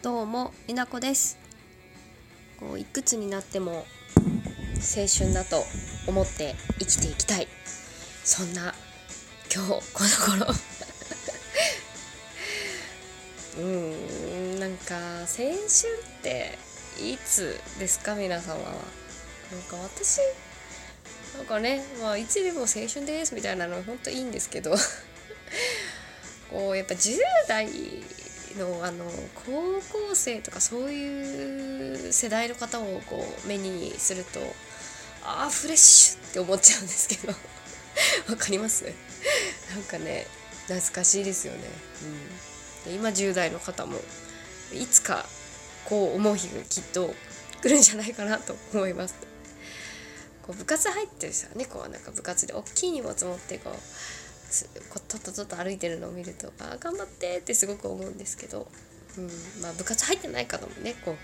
どうもみなこです。こういくつになっても青春だと思って生きていきたい。そんな今日この頃。うんなんか青春っていつですか？皆様は。なんか私なんかねまあいつでも青春ですみたいなのほんといいんですけど。こうやっぱ10代のあの高校生とかそういう世代の方をこう目にするとああフレッシュって思っちゃうんですけど。わかります？なんかね懐かしいですよね、うん、今10代の方もいつかこう思う日がきっと来るんじゃないかなと思います。こう部活入ってる人はねこうなんか部活で大きい荷物持ってこうこうとっととっと歩いてるのを見るとああ頑張ってってすごく思うんですけど、うんまあ、部活入ってない方もねこ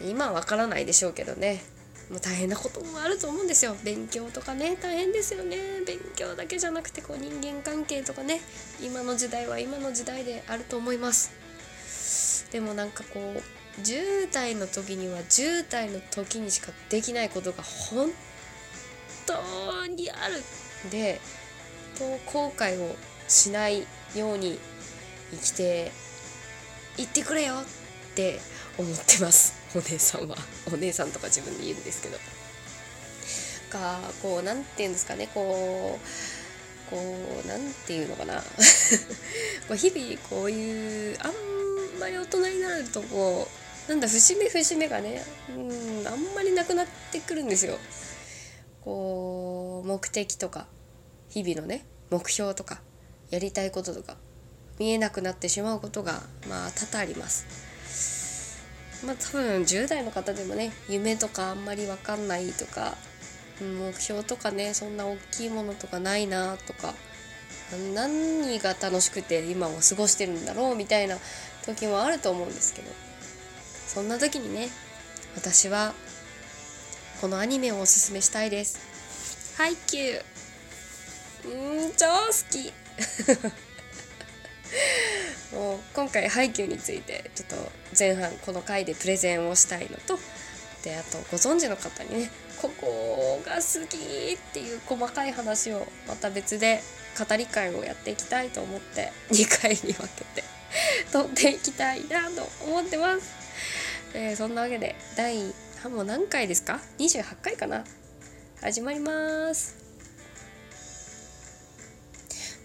う今は分からないでしょうけどねもう大変なこともあると思うんですよ。勉強とかね大変ですよね。勉強だけじゃなくてこう人間関係とかね今の時代は今の時代であると思います。でもなんかこう10代の時には10代の時にしかできないことが本当にあるんでと後悔をしないように生きていってくれよって思ってます。お姉さんは。お姉さんとか自分で言うんですけど。かこう何て言うんですかね。こうこう何て言うのかな。こう日々こういうあんまり大人になるとこうなんだ節目節目がねうんあんまりなくなってくるんですよ。こう目的とか。日々のね目標とかやりたいこととか見えなくなってしまうことがまあ多々あります。まあ多分10代の方でもね夢とかあんまり分かんないとか目標とかねそんな大きいものとかないなとか何が楽しくて今を過ごしてるんだろうみたいな時もあると思うんですけどそんな時にね私はこのアニメをおすすめしたいです。ハイキューうん超好き もう今回ハイキューについてちょっと前半この回でプレゼンをしたいのとであとご存知の方にねここが好きっていう細かい話をまた別で語り会をやっていきたいと思って2回に分けて 撮っていきたいなと思ってます。えー、そんなわけで第もう何回ですか ?28 回かな？始まります。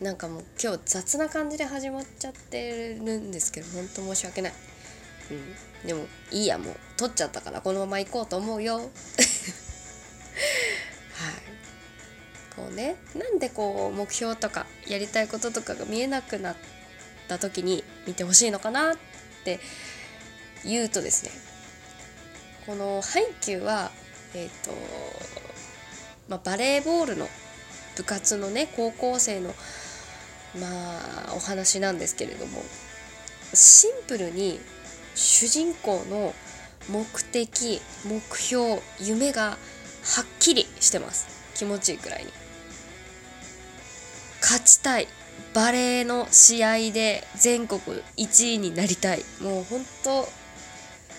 なんかもう今日雑な感じで始まっちゃってるんですけど本当申し訳ない、うん、でもいいやもう取っちゃったからこのまま行こうと思うよ。はい。こうねなんでこう目標とかやりたいこととかが見えなくなった時に見てほしいのかなって言うとですねこのハイキューはえっ、ー、とまあ、バレーボールの部活のね高校生のまあお話なんですけれどもシンプルに主人公の目的目標夢がはっきりしてます。気持ちいいくらいに。勝ちたい。バレーの試合で全国1位になりたい。もうほんと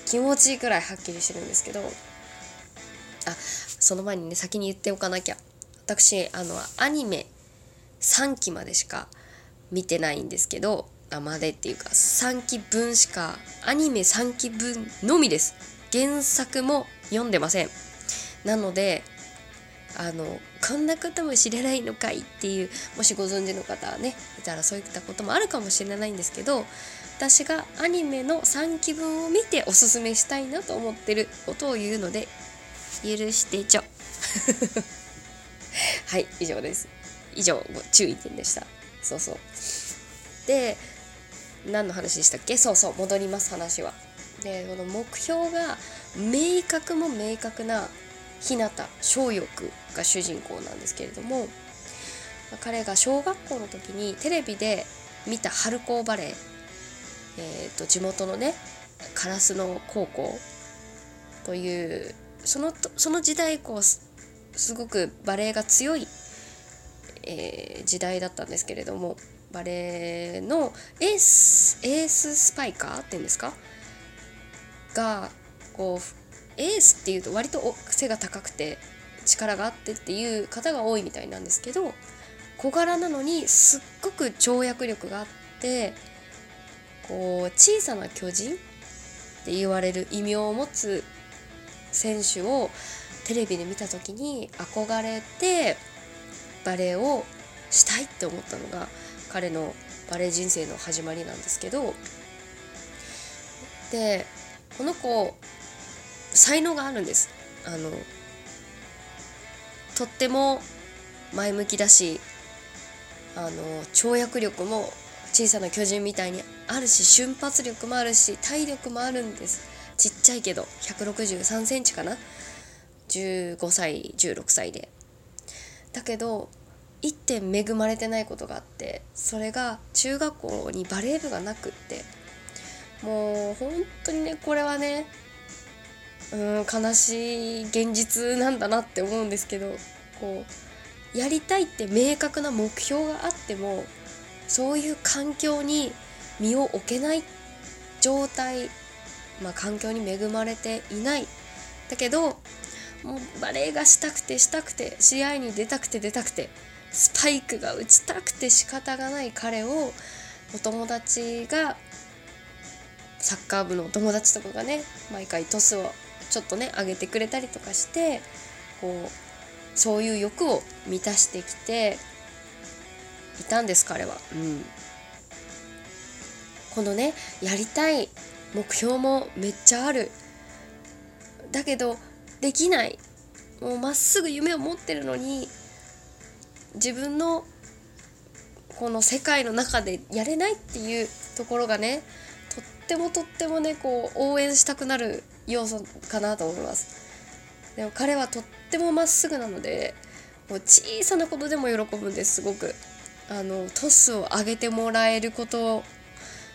気持ちいいくらいはっきりしてるんですけどあその前にね先に言っておかなきゃ。私あのアニメ3期までしか見てないんですけどあまでっていうか3期分しかアニメ3期分のみです。原作も読んでません。なのであのこんなことも知れないのかいっていうもしご存知の方ねいたらそういったこともあるかもしれないんですけど私がアニメの3期分を見ておすすめしたいなと思ってることを言うので許してちょ。はい以上です。以上注意点でした。そうそう。で何の話でしたっけ？そうそう戻ります話は。でこの目標が明確も明確な日向翔翼が主人公なんですけれども彼が小学校の時にテレビで見た春高バレー、えーと、地元のね烏野高校というそのその時代以降すごくバレーが強いえー、時代だったんですけれどもバレーのエースエーススパイカーっていうんですか？がこうエースっていうと割と背が高くて力があってっていう方が多いみたいなんですけど小柄なのにすっごく跳躍力があってこう小さな巨人って言われる異名を持つ選手をテレビで見た時に憧れてバレエをしたいって思ったのが彼のバレエ人生の始まりなんですけどでこの子才能があるんです。あのとっても前向きだしあの跳躍力も小さな巨人みたいにあるし瞬発力もあるし体力もあるんです。ちっちゃいけど163センチかな？15歳16歳で。だけど一点恵まれてないことがあってそれが中学校にバレー部がなくってもう本当にねこれはねうん悲しい現実なんだなって思うんですけどこうやりたいって明確な目標があってもそういう環境に身を置けない状態、まあ、環境に恵まれていない。だけどもうバレエがしたくてしたくて試合に出たくて出たくてスパイクが打ちたくて仕方がない彼をお友達がサッカー部のお友達とかがね毎回トスをちょっとね上げてくれたりとかしてこうそういう欲を満たしてきていたんです彼は。うん、このねやりたい目標もめっちゃあるだけどできない。もうまっすぐ夢を持ってるのに自分のこの世界の中でやれないっていうところがねとってもとってもねこう応援したくなる要素かなと思います。でも彼はとってもまっすぐなのでもう小さなことでも喜ぶんですすごく。あのトスを上げてもらえること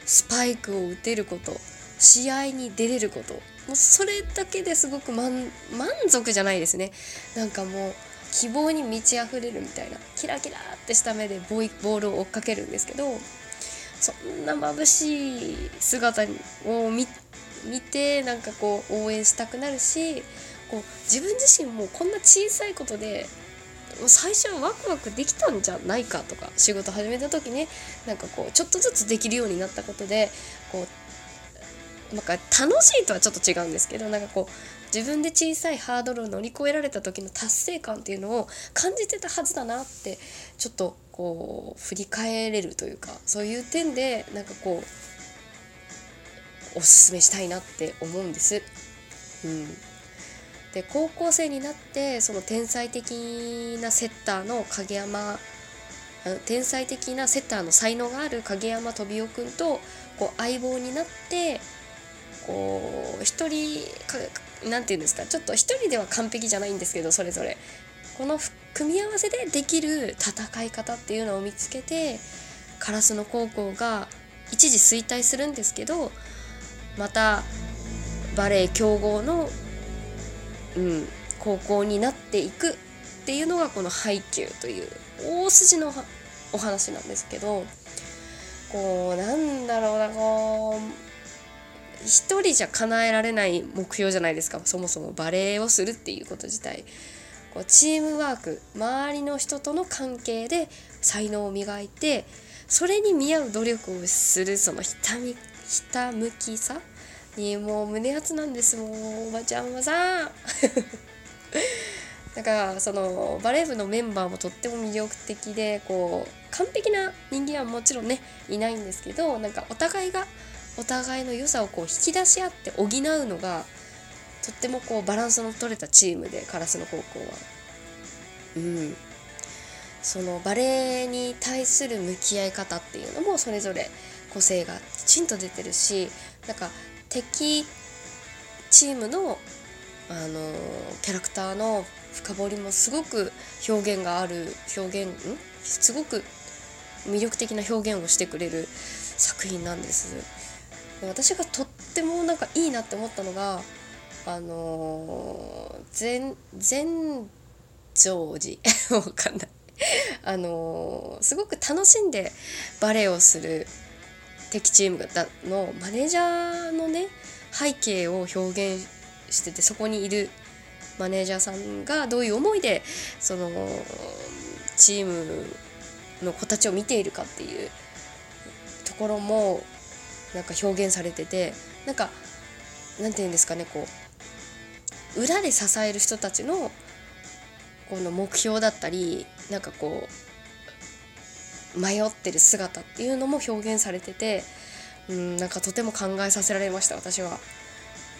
スパイクを打てること。試合に出れること。もうそれだけですごく満足じゃないですね。なんかもう希望に満ち溢れるみたいな。キラキラってした目でボールを追っかけるんですけどそんな眩しい姿を見てなんかこう応援したくなるしこう自分自身もこんな小さいことで最初はワクワクできたんじゃないかとか仕事始めた時ねなんかこうちょっとずつできるようになったことでこうなんか楽しいとはちょっと違うんですけどなんかこう自分で小さいハードルを乗り越えられた時の達成感っていうのを感じてたはずだなってちょっとこう振り返れるというかそういう点でなんかこうおすすめしたいなって思うんです。うん、で高校生になってその天才的なセッターの影山天才的なセッターの才能がある影山飛雄君とこう相棒になってこう一人何て言うんですかちょっと一人では完璧じゃないんですけどそれぞれ。この組み合わせでできる戦い方っていうのを見つけて烏野高校が一時衰退するんですけどまたバレエ強豪の、うん、高校になっていくっていうのがこの「ハイキュー」という大筋のお話なんですけどこうなんだろうなこう一人じゃ叶えられない目標じゃないですか。そもそもバレエをするっていうこと自体。こうチームワーク周りの人との関係で才能を磨いてそれに見合う努力をするそのひたみひたむきさ。にもう胸熱なんですもうおばちゃんはさ。だからそのバレー部のメンバーもとっても魅力的でこう完璧な人間はもちろんねいないんですけどなんかお互いがお互いの良さをこう引き出し合って補うのがとってもこうバランスの取れたチームでカラスの高校は。うん、そのバレエに対する向き合い方っていうのもそれぞれ個性がきちんと出てるしなんか敵チームのあのキャラクターの深掘りもすごく表現がある表現ん？すごく魅力的な表現をしてくれる作品なんです。私がとってもなんかいいなって思ったのがあの全全常時 わかんない。あのすごく楽しんでバレエをする敵チームのマネージャーのね背景を表現しててそこにいるマネージャーさんがどういう思いでそのチームの子たちを見ているかっていうところもなんか表現されててなんかなんて言うんですかねこう裏で支える人たちのこの目標だったりなんかこう迷ってる姿っていうのも表現されててうんなんかとても考えさせられました私は。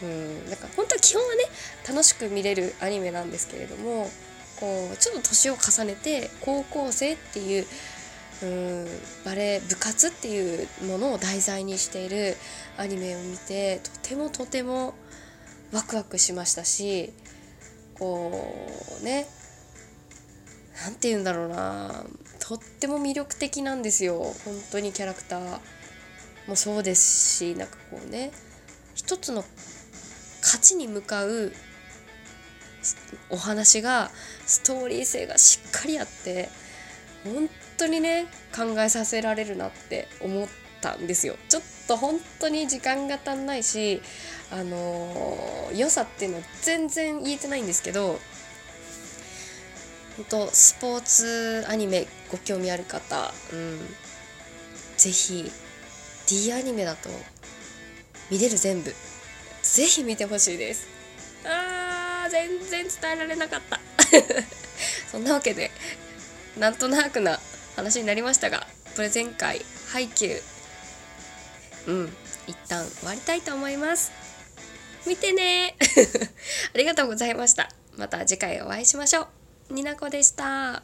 うんなんか本当は基本はね楽しく見れるアニメなんですけれどもこうちょっと年を重ねて高校生っていううん。バレエ部活っていうものを題材にしているアニメを見てとてもとてもワクワクしましたしこうね何て言うんだろうなとっても魅力的なんですよ。本当にキャラクターもそうですしなんかこうね一つの勝ちに向かうお話がストーリー性がしっかりあって本当にね考えさせられるなって思ったんですよ。ちょっと本当に時間が足んないしあのー、良さっていうの全然言えてないんですけど本当スポーツアニメご興味ある方、うん、ぜひ D アニメだと見れる全部ぜひ見てほしいです。あー全然伝えられなかった。そんなわけでなんとなくな話になりましたがプレゼン会配給うん一旦終わりたいと思います。見てね。ありがとうございました。また次回お会いしましょう。になこでした。